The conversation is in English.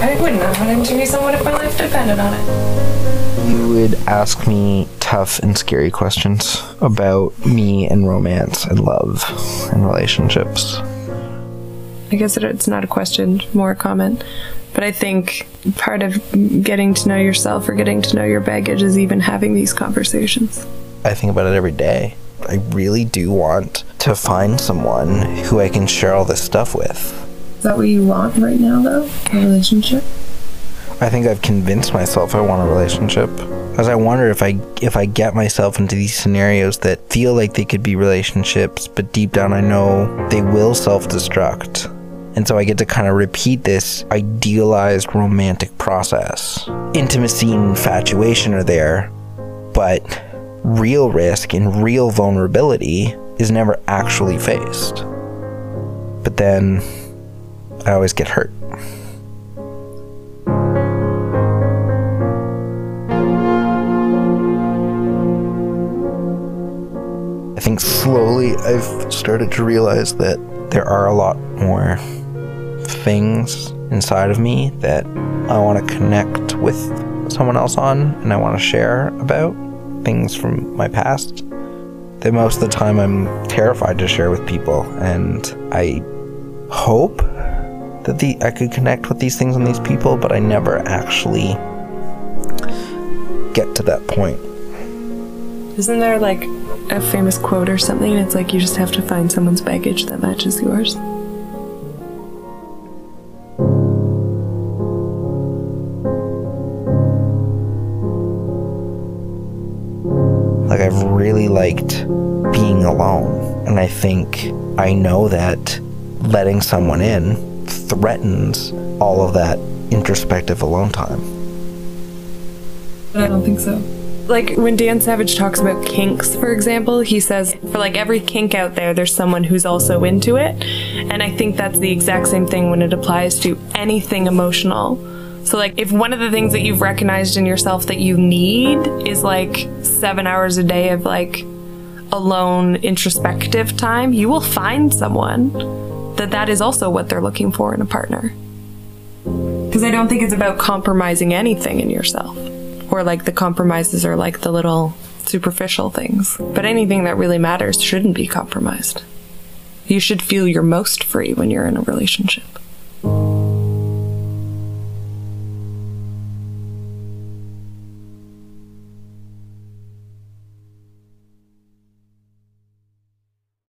wanting to be someone if my life depended on it. You would ask me tough and scary questions about me and romance and love and relationships. I guess it's not a question, more a comment. But I think part of getting to know yourself or getting to know your baggage is even having these conversations. I think about it every day. I really do want to find someone who I can share all this stuff with. Is that what you want right now, though? A relationship? I think I've convinced myself I want a relationship. As I wonder if I if I get myself into these scenarios that feel like they could be relationships, but deep down I know they will self-destruct. And so I get to kind of repeat this idealized romantic process. Intimacy and infatuation are there, but real risk and real vulnerability is never actually faced. But then I always get hurt. I think slowly I've started to realize that there are a lot more things inside of me that I want to connect with someone else on and I want to share about things from my past that most of the time I'm terrified to share with people and I hope that the I could connect with these things and these people but I never actually get to that point. Isn't there like a famous quote or something? It's like you just have to find someone's baggage that matches yours. Like I've really liked being alone. And I think I know that letting someone in threatens all of that introspective alone time. I don't think so. Like when Dan Savage talks about kinks, for example, he says for like every kink out there, there's someone who's also into it. And I think that's the exact same thing when it applies to anything emotional. So, like, if one of the things that you've recognized in yourself that you need is like seven hours a day of like alone introspective time, you will find someone that that is also what they're looking for in a partner. Because I don't think it's about compromising anything in yourself. Or like the compromises are like the little superficial things. But anything that really matters shouldn't be compromised. You should feel your most free when you're in a relationship.